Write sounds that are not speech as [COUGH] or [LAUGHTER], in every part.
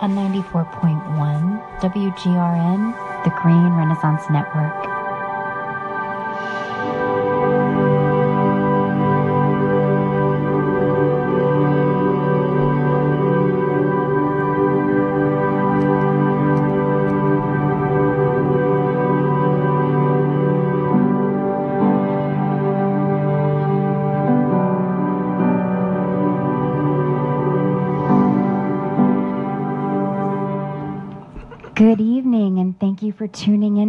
on 94.1 WGRN, the Green Renaissance Network.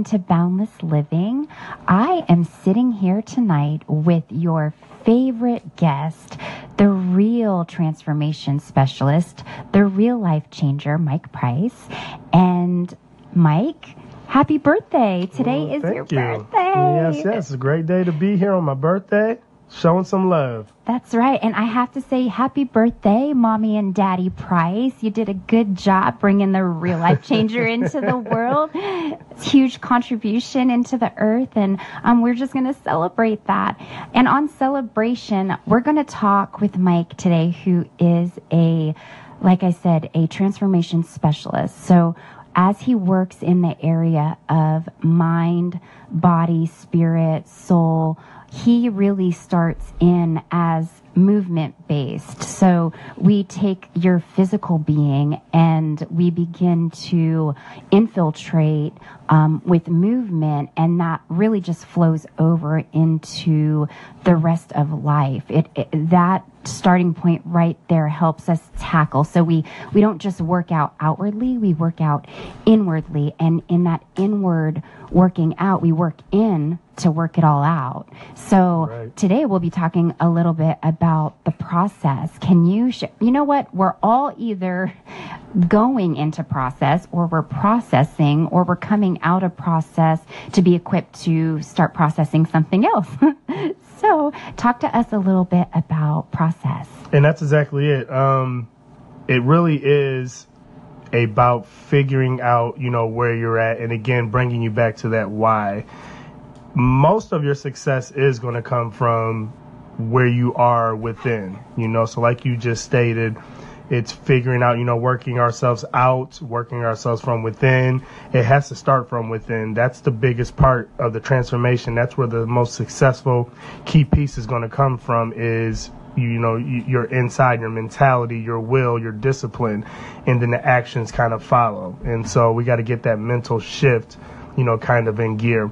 To Boundless Living. I am sitting here tonight with your favorite guest, the real transformation specialist, the real life changer, Mike Price. And Mike, happy birthday. Today Well, is thank your you. birthday. Yes, yes. It's a great day to be here on my birthday, showing some love. That's right. And I have to say, happy birthday, Mommy and Daddy Price. You did a good job bringing the real life changer [LAUGHS] into the world. It's huge contribution into the earth. And um, we're just going to celebrate that. And on celebration, we're going to talk with Mike today, who is a, like I said, a transformation specialist. So as he works in the area of mind, body, spirit, soul, he really starts in as movement based. So we take your physical being and we begin to infiltrate um, with movement, and that really just flows over into the rest of life. It, it that starting point right there helps us tackle. So we we don't just work out outwardly; we work out inwardly, and in that inward working out, we work in to work it all out. So Right. today we'll be talking a little bit about the process. Can you sh- you know what? We're all either going into process or we're processing or we're coming out of process to be equipped to start processing something else. [LAUGHS] so, talk to us a little bit about process. And that's exactly it. Um, it really is about figuring out, you know, where you're at, and again, bringing you back to that why. Most of your success is going to come from where you are within, you know. So, like you just stated, it's figuring out, you know, working ourselves out, working ourselves from within. It has to start from within. That's the biggest part of the transformation. That's where the most successful key piece is going to come from is you know your inside your mentality your will your discipline and then the actions kind of follow and so we got to get that mental shift you know kind of in gear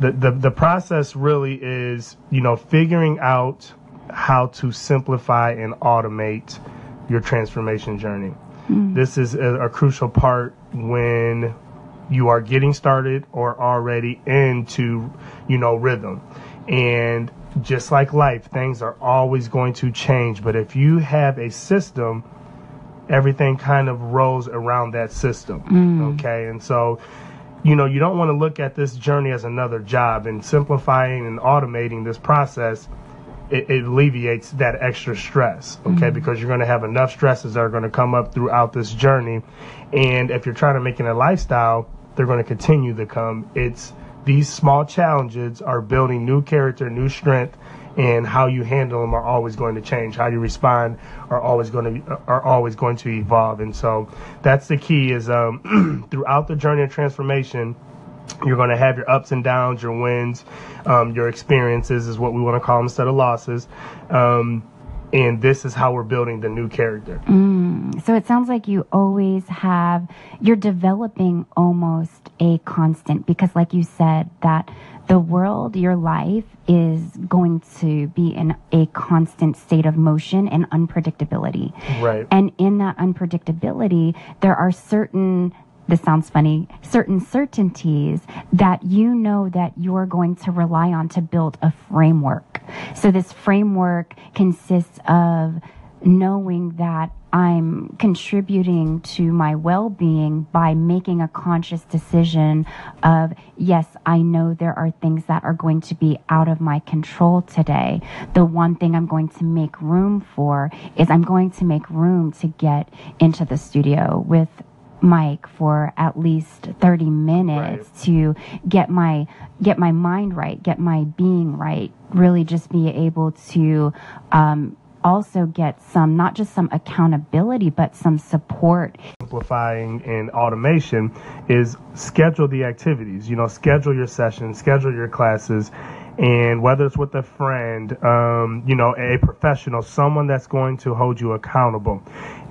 the, the the process really is you know figuring out how to simplify and automate your transformation journey. Mm. This is a, a crucial part when you are getting started or already into you know rhythm. And just like life things are always going to change. But if you have a system everything kind of rolls around that system mm. okay? And so you know you don't want to look at this journey as another job. And simplifying and automating this process it, it alleviates that extra stress okay? Because you're going to have enough stresses that are going to come up throughout this journey. And if you're trying to make it a lifestyle they're going to continue to come. It's these small challenges are building new character new strength and how you handle them are always going to change. How you respond are always going to are always going to evolve. And so that's the key is um, [CLEARS THROAT] throughout the journey of transformation you're going to have your ups and downs, your wins, um, your experiences is what we want to call them instead of losses. Um, and this is how we're building the new character. So it sounds like you always have, you're developing almost a constant because, like you said, that the world, your life is going to be in a constant state of motion and unpredictability. Right. And in that unpredictability, there are certain, this sounds funny, certain certainties that you know that you're going to rely on to build a framework. So this framework consists of knowing that I'm contributing to my well being by making a conscious decision of, yes, I know there are things that are going to be out of my control today. The one thing I'm going to make room for is I'm going to make room to get into the studio with Mike for at least 30 minutes to get my get my mind right, get my being right, really just be able to um, also get some not just some accountability but some support simplifying and automation is schedule the activities. You know, schedule your sessions, schedule your classes, and whether it's with a friend, um, you know, a professional, someone that's going to hold you accountable.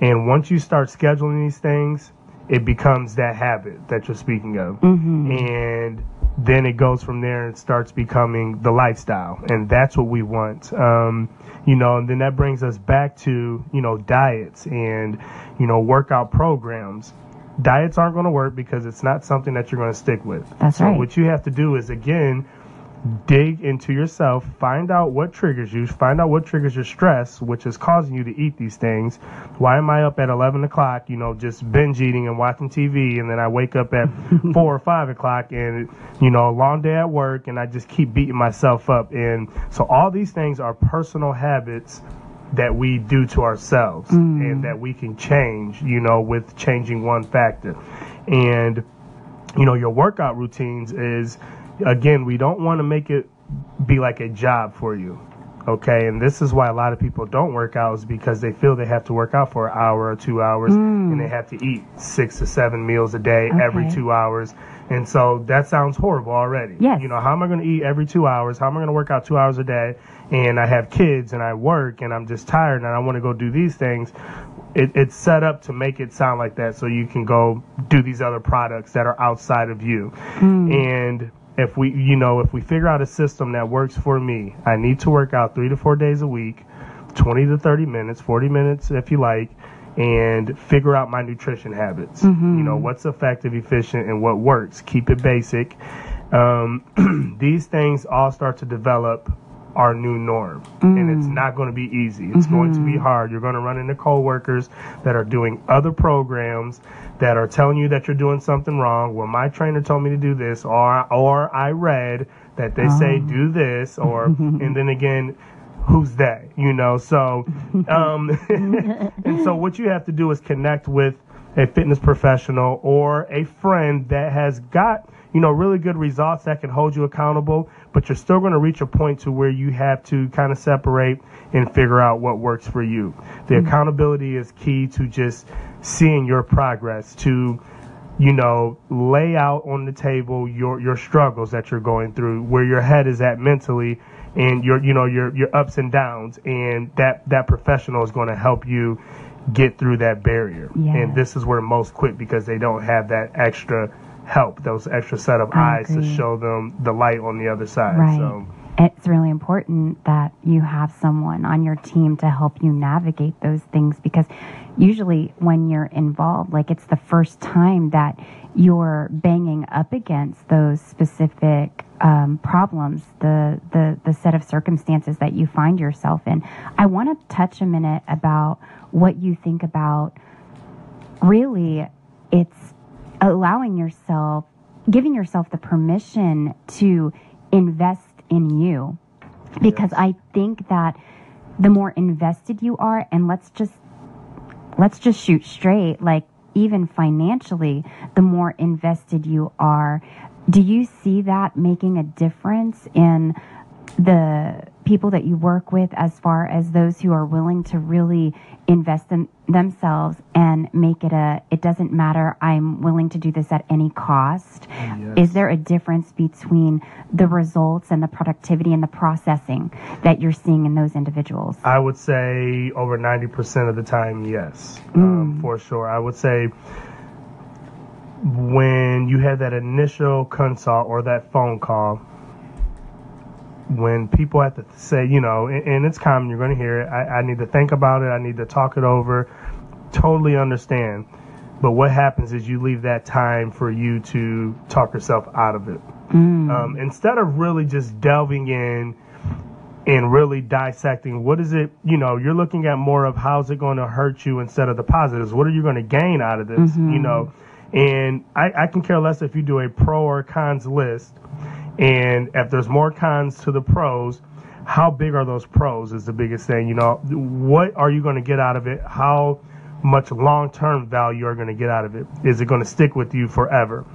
And once you start scheduling these things, it becomes that habit that you're speaking of. Mm-hmm. And then it goes from there and starts becoming the lifestyle. And that's what we want. Um, you know, and then that brings us back to, you know, diets and, you know, workout programs. Diets aren't going to work because it's not something that you're going to stick with. That's so right. what you have to do is, again, dig into yourself, find out what triggers you, find out what triggers your stress, which is causing you to eat these things. Why am I up at 11 o'clock, you know, just binge eating and watching TV, and then I wake up at [LAUGHS] 4 or 5 o'clock and, you know, a long day at work, and I just keep beating myself up. And so all these things are personal habits that we do to ourselves mm. and that we can change, you know, with changing one factor. And, you know, your workout routines is, again, we don't want to make it be like a job for you. Okay, and this is why a lot of people don't work out is because they feel they have to work out for an hour or two hours hmm. and they have to eat six to seven meals a day every two hours. And so that sounds horrible already. Yes. You know, how am I going to eat every two hours? How am I going to work out two hours a day? And I have kids and I work and I'm just tired and I want to go do these things. It, it's set up to make it sound like that so you can go do these other products that are outside of you. Hmm. And if we, you know, if we figure out a system that works for me, I need to work out three to four days a week, 20 to 30 minutes, 40 minutes if you like, and figure out my nutrition habits. You know, what's effective, efficient, and what works. Keep it basic. Um, [CLEARS THROAT] these things all start to develop our new norm. And it's not going to be easy. It's going to be hard. You're going to run into coworkers that are doing other programs that are telling you that you're doing something wrong. Well, my trainer told me to do this, or or I read that they say do this, or [LAUGHS] and then again, who's that? You know. So, um, [LAUGHS] [LAUGHS] and so what you have to do is connect with a fitness professional or a friend that has got you know really good results that can hold you accountable but you're still going to reach a point to where you have to kind of separate and figure out what works for you. The mm-hmm. accountability is key to just seeing your progress to you know lay out on the table your your struggles that you're going through where your head is at mentally and your you know your your ups and downs and that that professional is going to help you get through that barrier. And this is where most quit because they don't have that extra help those extra set of I eyes to show them the light on the other side Right. so It's really important that you have someone on your team to help you navigate those things because usually when you're involved, like it's the first time that you're banging up against those specific um, problems, the, the, the set of circumstances that you find yourself in. I want to touch a minute about what you think about really it's allowing yourself giving yourself the permission to invest in you because Yes. i think that the more invested you are and let's just let's just shoot straight like even financially the more invested you are do you see that making a difference in the people that you work with as far as those who are willing to really invest in themselves and make it a it doesn't matter i'm willing to do this at any cost Yes. is there a difference between the results and the productivity and the processing that you're seeing in those individuals I would say over 90% of the time, yes, um, for sure. I would say when you have that initial consult or that phone call, when people have to say, you know, and, and it's common, you're going to hear it, I, I need to think about it, I need to talk it over, totally understand. But what happens is you leave that time for you to talk yourself out of it. Um, instead of really just delving in and really dissecting what is it, you know, you're looking at more of how's it going to hurt you instead of the positives. What are you going to gain out of this, you know? And I, I can care less if you do a pro or cons list. And if there's more cons to the pros, how big are those pros is the biggest thing. You know, what are you going to get out of it? How much long term value are you going to get out of it? Is it going to stick with you forever?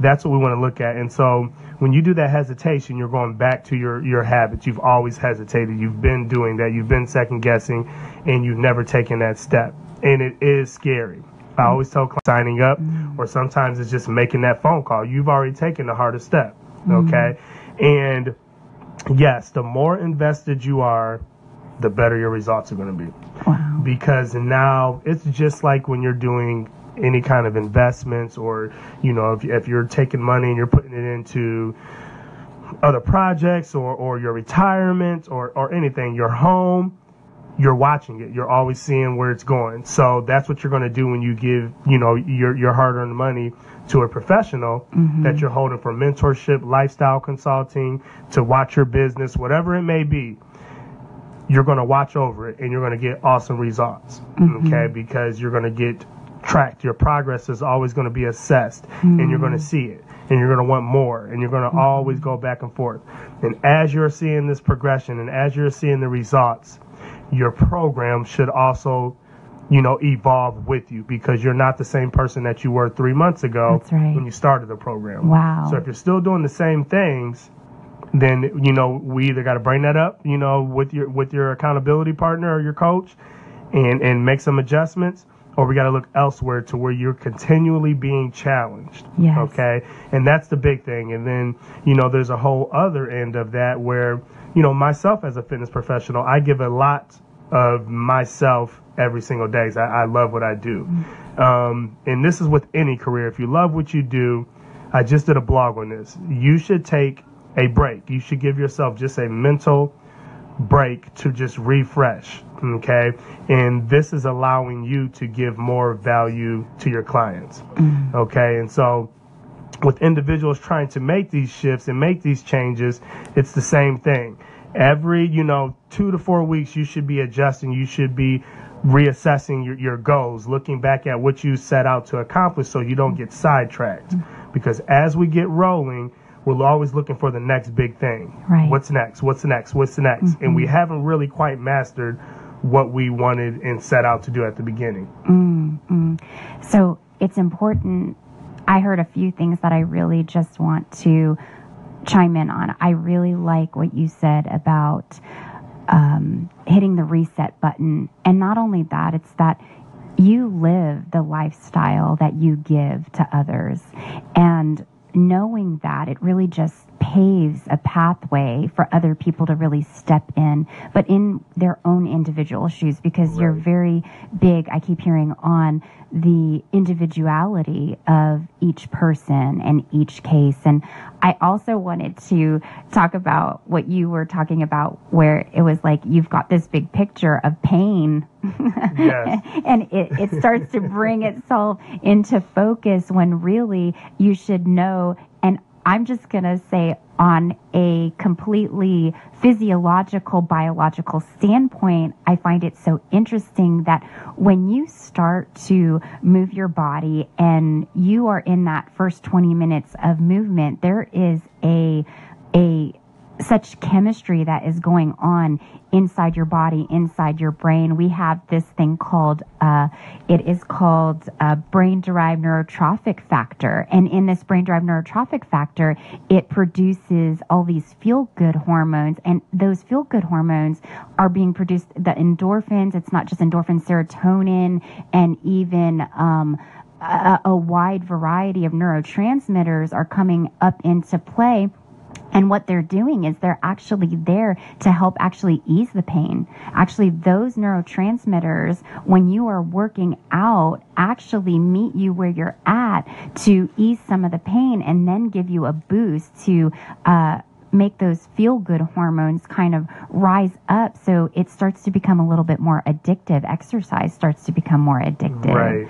That's what we want to look at. And so when you do that hesitation, you're going back to your, your habits. You've always hesitated. You've been doing that. You've been second guessing and you've never taken that step. And it is scary. I always tell clients signing up, or sometimes it's just making that phone call. You've already taken the hardest step. Mm-hmm. Okay. Mm-hmm. And yes, the more invested you are, the better your results are going to be. Wow. Because now it's just like when you're doing any kind of investments or, you know, if, if you're taking money and you're putting it into other projects or, or your retirement or, or anything, your home, you're watching it. You're always seeing where it's going. So that's what you're going to do when you give, you know, your, your hard earned money to a professional mm-hmm. that you're holding for mentorship, lifestyle consulting, to watch your business, whatever it may be. You're going to watch over it and you're going to get awesome results. Mm-hmm. Okay. Because you're going to get tracked. Your progress is always going to be assessed and you're going to mm-hmm. see it and you're going to want more and you're going to always go back and forth. And as you're seeing this progression and as you're seeing the results, your program should also, you know, evolve with you because you're not the same person that you were three months ago right. when you started the program. Wow. So if you're still doing the same things, then you know we either got to bring that up, you know, with your with your accountability partner or your coach, and and make some adjustments, or we got to look elsewhere to where you're continually being challenged. Yes. Okay, and that's the big thing. And then you know there's a whole other end of that where you know myself as a fitness professional, I give a lot of myself every single day. I, I love what I do, um, and this is with any career. If you love what you do, I just did a blog on this. You should take a break. You should give yourself just a mental break to just refresh. Okay. And this is allowing you to give more value to your clients. Mm. Okay. And so with individuals trying to make these shifts and make these changes, it's the same thing. Every, you know, two to four weeks, you should be adjusting. You should be reassessing your, your goals, looking back at what you set out to accomplish so you don't get sidetracked. Mm. Because as we get rolling, we're always looking for the next big thing. Right. What's next? What's the next? What's the next? And we haven't really quite mastered what we wanted and set out to do at the beginning. So it's important. I heard a few things that I really just want to chime in on. I really like what you said about um, hitting the reset button. And not only that, it's that you live the lifestyle that you give to others. And knowing that, it really just paves a pathway for other people to really step in, but in their own individual shoes, because you're very big, I keep hearing, on the individuality of each person and each case. And I also wanted to talk about what you were talking about, where it was like you've got this big picture of pain. Yes. [LAUGHS] and it, it starts to bring itself into focus when really you should know. I'm just going to say, on a completely physiological, biological standpoint, I find it so interesting that when you start to move your body and you are in that first 20 minutes of movement, there is a, a, such chemistry that is going on inside your body, inside your brain. We have this thing called, uh, it is called uh, brain derived neurotrophic factor. And in this brain derived neurotrophic factor, it produces all these feel good hormones. And those feel good hormones are being produced, the endorphins, it's not just endorphin, serotonin, and even, um, a, a wide variety of neurotransmitters are coming up into play. And what they're doing is they're actually there to help actually ease the pain. Actually, those neurotransmitters, when you are working out, actually meet you where you're at to ease some of the pain and then give you a boost to, uh, make those feel good hormones kind of rise up so it starts to become a little bit more addictive. Exercise starts to become more addictive. Right.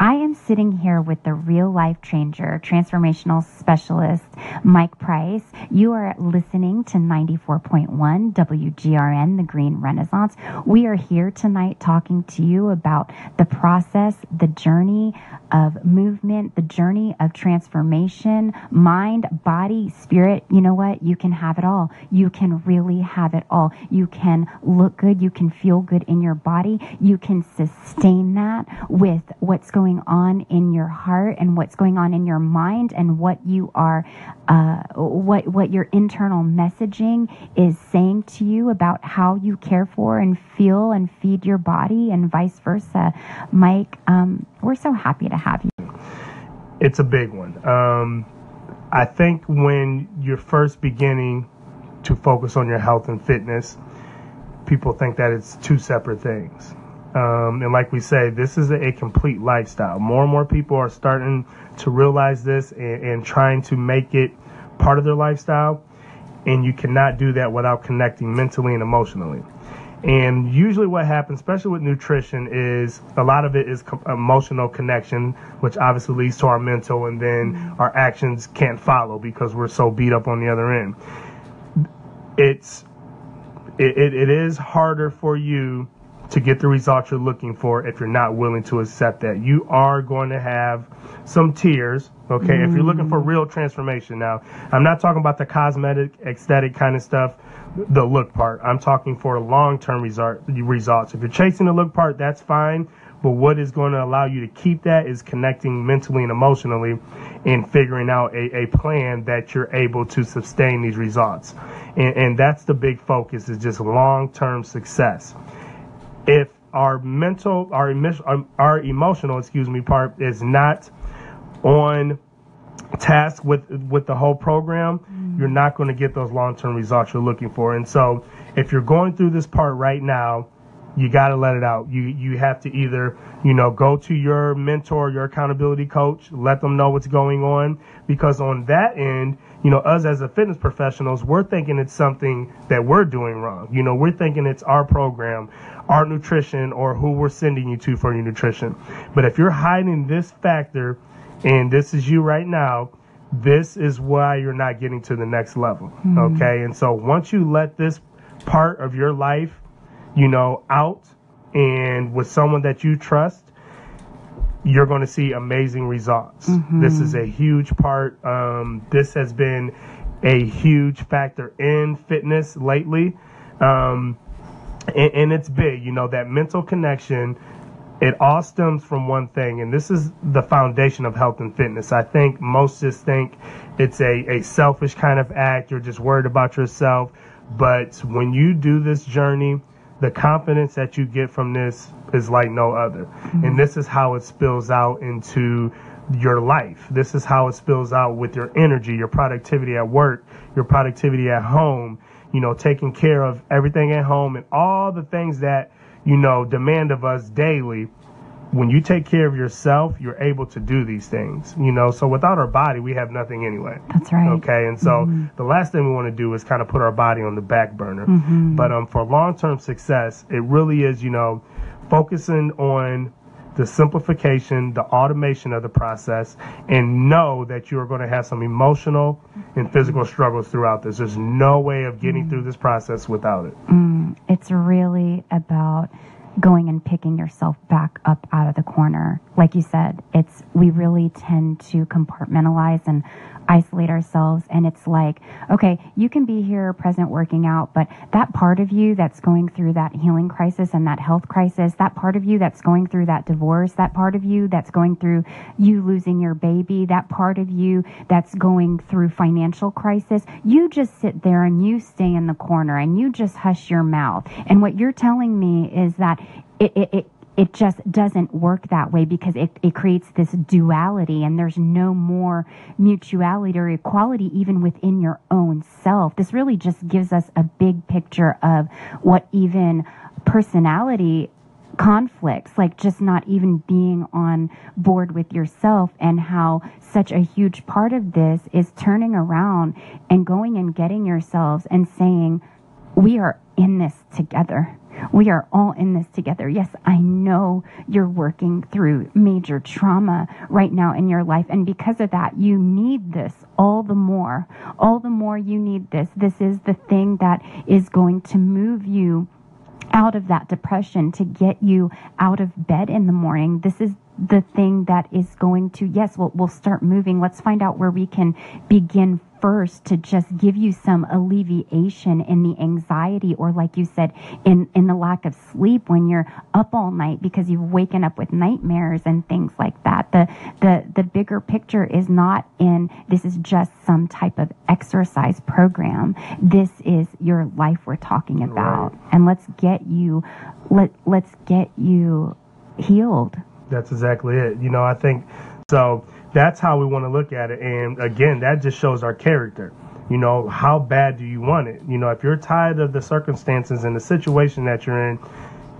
I am sitting here with the real life changer, transformational specialist, Mike Price. You are listening to 94.1 WGRN, the Green Renaissance. We are here tonight talking to you about the process, the journey of movement, the journey of transformation, mind, body, spirit. You know what? You can have it all. You can really have it all. You can look good. You can feel good in your body. You can sustain that with what's going on in your heart and what's going on in your mind and what you are, uh, what, what your internal messaging is saying to you about how you care for and feel and feed your body and vice versa. Mike, um, we're so happy to have you. It's a big one. Um, I think when you're first beginning to focus on your health and fitness, people think that it's two separate things. Um, and like we say, this is a, a, complete lifestyle. More and more people are starting to realize this and, and trying to make it part of their lifestyle. And you cannot do that without connecting mentally and emotionally. And usually, what happens, especially with nutrition, is a lot of it is emotional connection, which obviously leads to our mental, and then mm-hmm. our actions can't follow because we're so beat up on the other end. It's it, it, it is harder for you to get the results you're looking for if you're not willing to accept that. You are going to have some tears, okay, mm. if you're looking for mm. real transformation. Now, I'm not talking about the cosmetic, aesthetic kind of stuff, the look part. I'm talking for long term result, results. If you're chasing the look part, that's fine. But what is going to allow you to keep that is connecting mentally and emotionally and figuring out a, a plan that you're able to sustain these results. And, and that's the big focus is just long term success. If our mental, our, um, our emotional, excuse me, part is not on task with with the whole program, mm-hmm. you're not going to get those long term results you're looking for. And so, if you're going through this part right now, you got to let it out. You you have to either you know go to your mentor, your accountability coach, let them know what's going on because on that end, you know, us as a fitness professionals, we're thinking it's something that we're doing wrong. You know, we're thinking it's our program, our nutrition, or who we're sending you to for your nutrition. But if you're hiding this factor, and this is you right now, this is why you're not getting to the next level. Mm-hmm. Okay, and so once you let this part of your life you know, out and with someone that you trust, you're going to see amazing results. Mm-hmm. This is a huge part. Um, this has been a huge factor in fitness lately. Um, and, and, it's big, you know, that mental connection. It all stems from one thing, and this is the foundation of health and fitness. I think most just think it's a, a selfish kind of act. You're just worried about yourself. But when you do this journey, the confidence that you get from this is like no other. Mm-hmm. And this is how it spills out into your life. This is how it spills out with your energy, your productivity at work, your productivity at home, you know, taking care of everything at home and all the things that, you know, demand of us daily when you take care of yourself, you're able to do these things, you know. So without our body, we have nothing anyway. That's right. Okay, and so mm-hmm. the last thing we want to do is kind of put our body on the back burner. Mm-hmm. But um, for long term success, it really is, you know, focusing on the simplification, the automation of the process, and know that you are going to have some emotional and physical struggles throughout this. There's no way of getting mm. through this process without it. Mm. It's really about going and picking yourself back up out of the corner. Like you said, it's we really tend to compartmentalize and isolate ourselves and it's like okay you can be here present working out but that part of you that's going through that healing crisis and that health crisis that part of you that's going through that divorce that part of you that's going through you losing your baby that part of you that's going through financial crisis you just sit there and you stay in the corner and you just hush your mouth. And what you're telling me is that it, it, it it just doesn't work that way because it, it creates this duality and there's no more mutuality or equality even within your own self. This really just gives us a big picture of what even personality conflicts, like just not even being on board with yourself, and how such a huge part of this is turning around and going and getting yourselves and saying, We are in this together we are all in this together. Yes, I know you're working through major trauma right now in your life. And because of that, you need this all the more. All the more you need this. This is the thing that is going to move you out of that depression to get you out of bed in the morning. This is the thing that is going to, yes, we'll, we'll start moving. Let's find out where we can begin first to just give you some alleviation in the anxiety or like you said in in the lack of sleep when you're up all night because you've waken up with nightmares and things like that the the the bigger picture is not in this is just some type of exercise program this is your life we're talking about Right. and let's get you let let's get you healed That's exactly it. You know, I think so. That's how we want to look at it. And again, that just shows our character. You know, how bad do you want it? You know, if you're tired of the circumstances and the situation that you're in,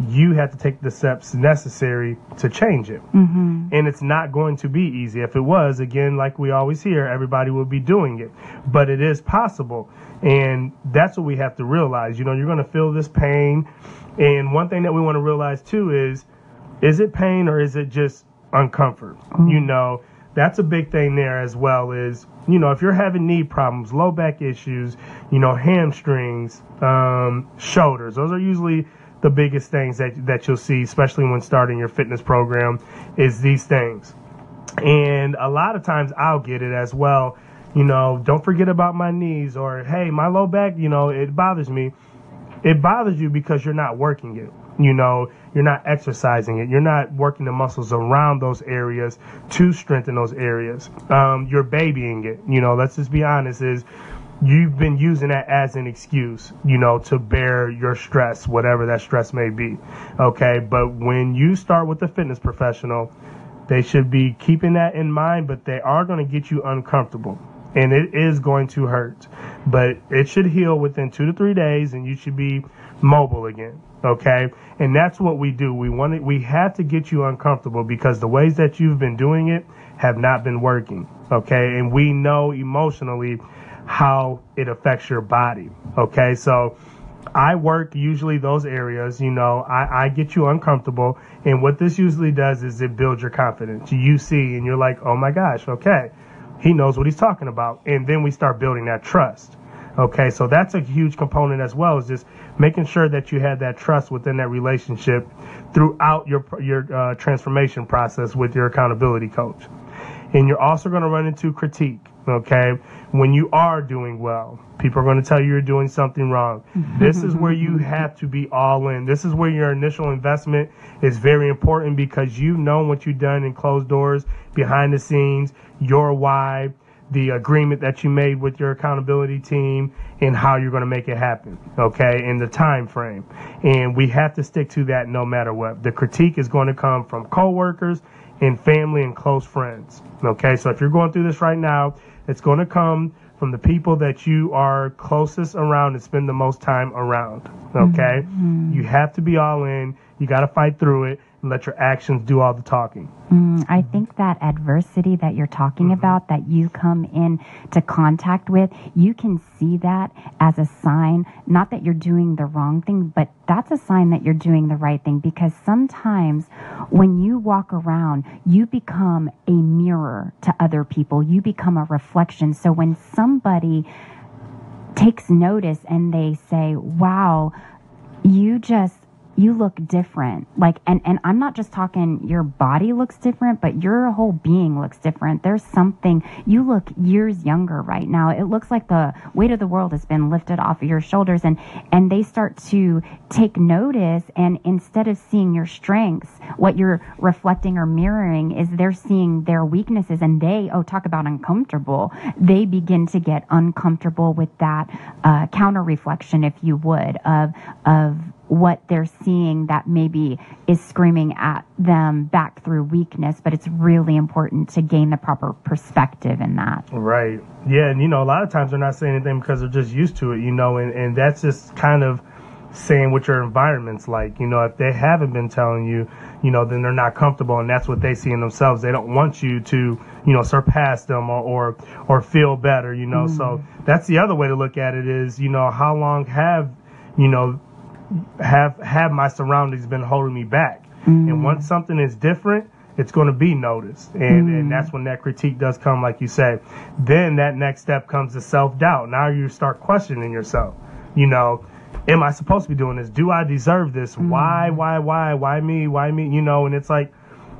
you have to take the steps necessary to change it. hmm And it's not going to be easy. If it was, again, like we always hear, everybody would be doing it. But it is possible. And that's what we have to realize. You know, you're going to feel this pain. And one thing that we want to realize too is is it pain or is it just uncomfort? You know, that's a big thing there as well is, you know, if you're having knee problems, low back issues, you know, hamstrings, um, shoulders, those are usually the biggest things that, that you'll see, especially when starting your fitness program, is these things. And a lot of times I'll get it as well. You know, don't forget about my knees or, hey, my low back, you know, it bothers me. It bothers you because you're not working it. You know, you're not exercising it. You're not working the muscles around those areas to strengthen those areas. Um, you're babying it. You know, let's just be honest is you've been using that as an excuse, you know, to bear your stress, whatever that stress may be. Okay. But when you start with a fitness professional, they should be keeping that in mind, but they are going to get you uncomfortable and it is going to hurt, but it should heal within two to three days and you should be mobile again. Okay. And that's what we do. We want it, we have to get you uncomfortable because the ways that you've been doing it have not been working. Okay. And we know emotionally how it affects your body. Okay. So, I work usually those areas, you know, I, I get you uncomfortable. And what this usually does is it builds your confidence. You see, and you're like, oh my gosh, okay, he knows what he's talking about. And then we start building that trust. Okay, so that's a huge component as well, is just making sure that you have that trust within that relationship throughout your your uh, transformation process with your accountability coach. And you're also going to run into critique, okay? When you are doing well, people are going to tell you you're doing something wrong. this is where you [LAUGHS] have to be all in. This is where your initial investment is very important because you know what you've done in closed doors, behind the scenes, your why, the agreement that you made with your accountability team and how you're going to make it happen okay in the time frame and we have to stick to that no matter what the critique is going to come from coworkers and family and close friends okay so if you're going through this right now it's going to come from the people that you are closest around and spend the most time around okay? Mm-hmm. You have to be all in. You got to fight through it and let your actions do all the talking. Mm, I think that adversity that you're talking about, that you come in to contact with, you can see that as a sign, not that you're doing the wrong thing, but that's a sign that you're doing the right thing because sometimes when you walk around, you become a mirror to other people, you become a reflection. So when somebody takes notice and they say, wow, you just you look different. Like and and i'm not just talking your body looks different but your whole being looks different. There's something you look years younger right now. It looks like the weight of the world has been lifted off of your shoulders and and they start to take notice and instead of seeing your strengths what you're reflecting or mirroring is they're seeing their weaknesses and they oh talk about uncomfortable they begin to get uncomfortable with that uh, counter reflection if you would of of what they're seeing that maybe is screaming at them back through weakness, but it's really important to gain the proper perspective in that. Right. Yeah, and you know, a lot of times they're not saying anything because they're just used to it, you know, and, and that's just kind of saying what your environment's like. You know, if they haven't been telling you, you know, then they're not comfortable and that's what they see in themselves. They don't want you to, you know, surpass them or or, or feel better, you know. So mm-hmm. that's the other way to look at it is, you know, how long have, you know, have have my surroundings been holding me back? Mm. And once something is different, it's going to be noticed, and and mm. that's when that critique does come, like you said. Then that next step comes to self doubt. Now you start questioning yourself. You know, am I supposed to be doing this? Do I deserve this? Mm. Why, why, why, why me? Why me? You know, and it's like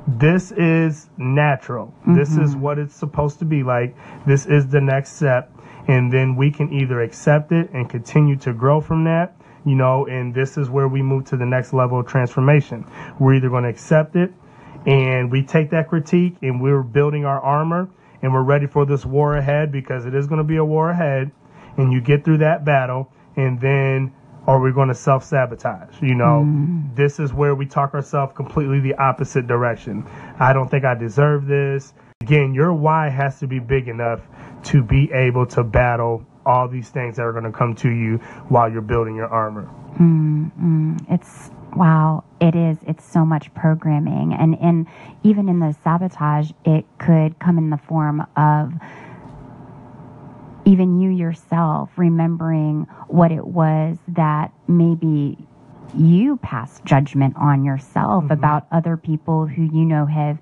this is natural. Mm-hmm. This is mm-hmm. what it's supposed to be like. This is the next step. And then we can either accept it and continue to grow from that, you know, and this is where we move to the next level of transformation. We're either going to accept it and we take that critique and we're building our armor and we're ready for this war ahead because it is going to be a war ahead and you get through that battle and then are we going to self sabotage? You know, mm. this is where we talk ourselves completely the opposite direction. I don't think I deserve this. Again, your why has to be big enough to be able to battle all these things that are going to come to you while you're building your armor. Mm, it's wow, it is. It's so much programming, and and even in the sabotage, it could come in the form of even you yourself remembering what it was that maybe you passed judgment on yourself mm-hmm. about other people who you know have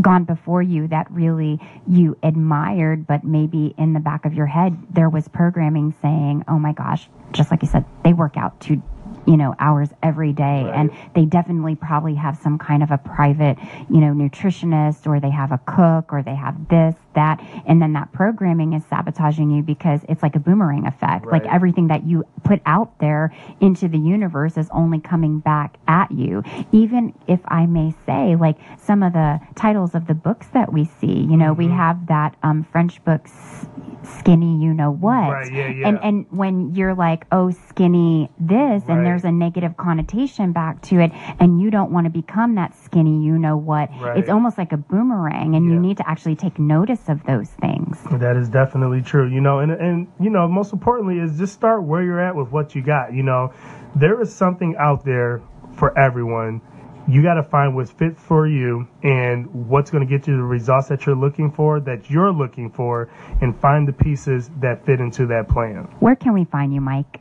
gone before you that really you admired, but maybe in the back of your head there was programming saying, oh my gosh, just like you said, they work out too you know, hours every day. Right. And they definitely probably have some kind of a private, you know, nutritionist or they have a cook or they have this, that. And then that programming is sabotaging you because it's like a boomerang effect. Right. Like everything that you put out there into the universe is only coming back at you. Even if I may say, like some of the titles of the books that we see, you know, mm-hmm. we have that um, French books skinny you know what right, yeah, yeah. and and when you're like oh skinny this right. and there's a negative connotation back to it and you don't want to become that skinny you know what right. it's almost like a boomerang and yeah. you need to actually take notice of those things that is definitely true you know and and you know most importantly is just start where you're at with what you got you know there is something out there for everyone you got to find what's fit for you and what's going to get you the results that you're looking for, that you're looking for, and find the pieces that fit into that plan. Where can we find you, Mike?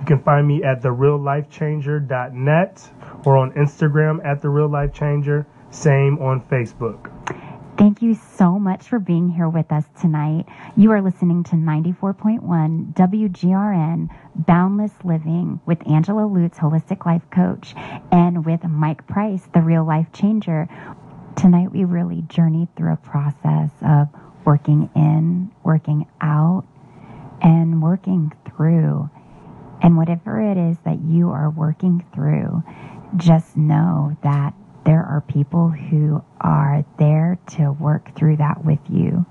You can find me at thereallifechanger.net or on Instagram at thereallifechanger. Same on Facebook. Thank you so much for being here with us tonight. You are listening to 94.1 WGRN Boundless Living with Angela Lutz, Holistic Life Coach, and with Mike Price, the Real Life Changer. Tonight, we really journeyed through a process of working in, working out, and working through. And whatever it is that you are working through, just know that there are people who are there to work through that with you.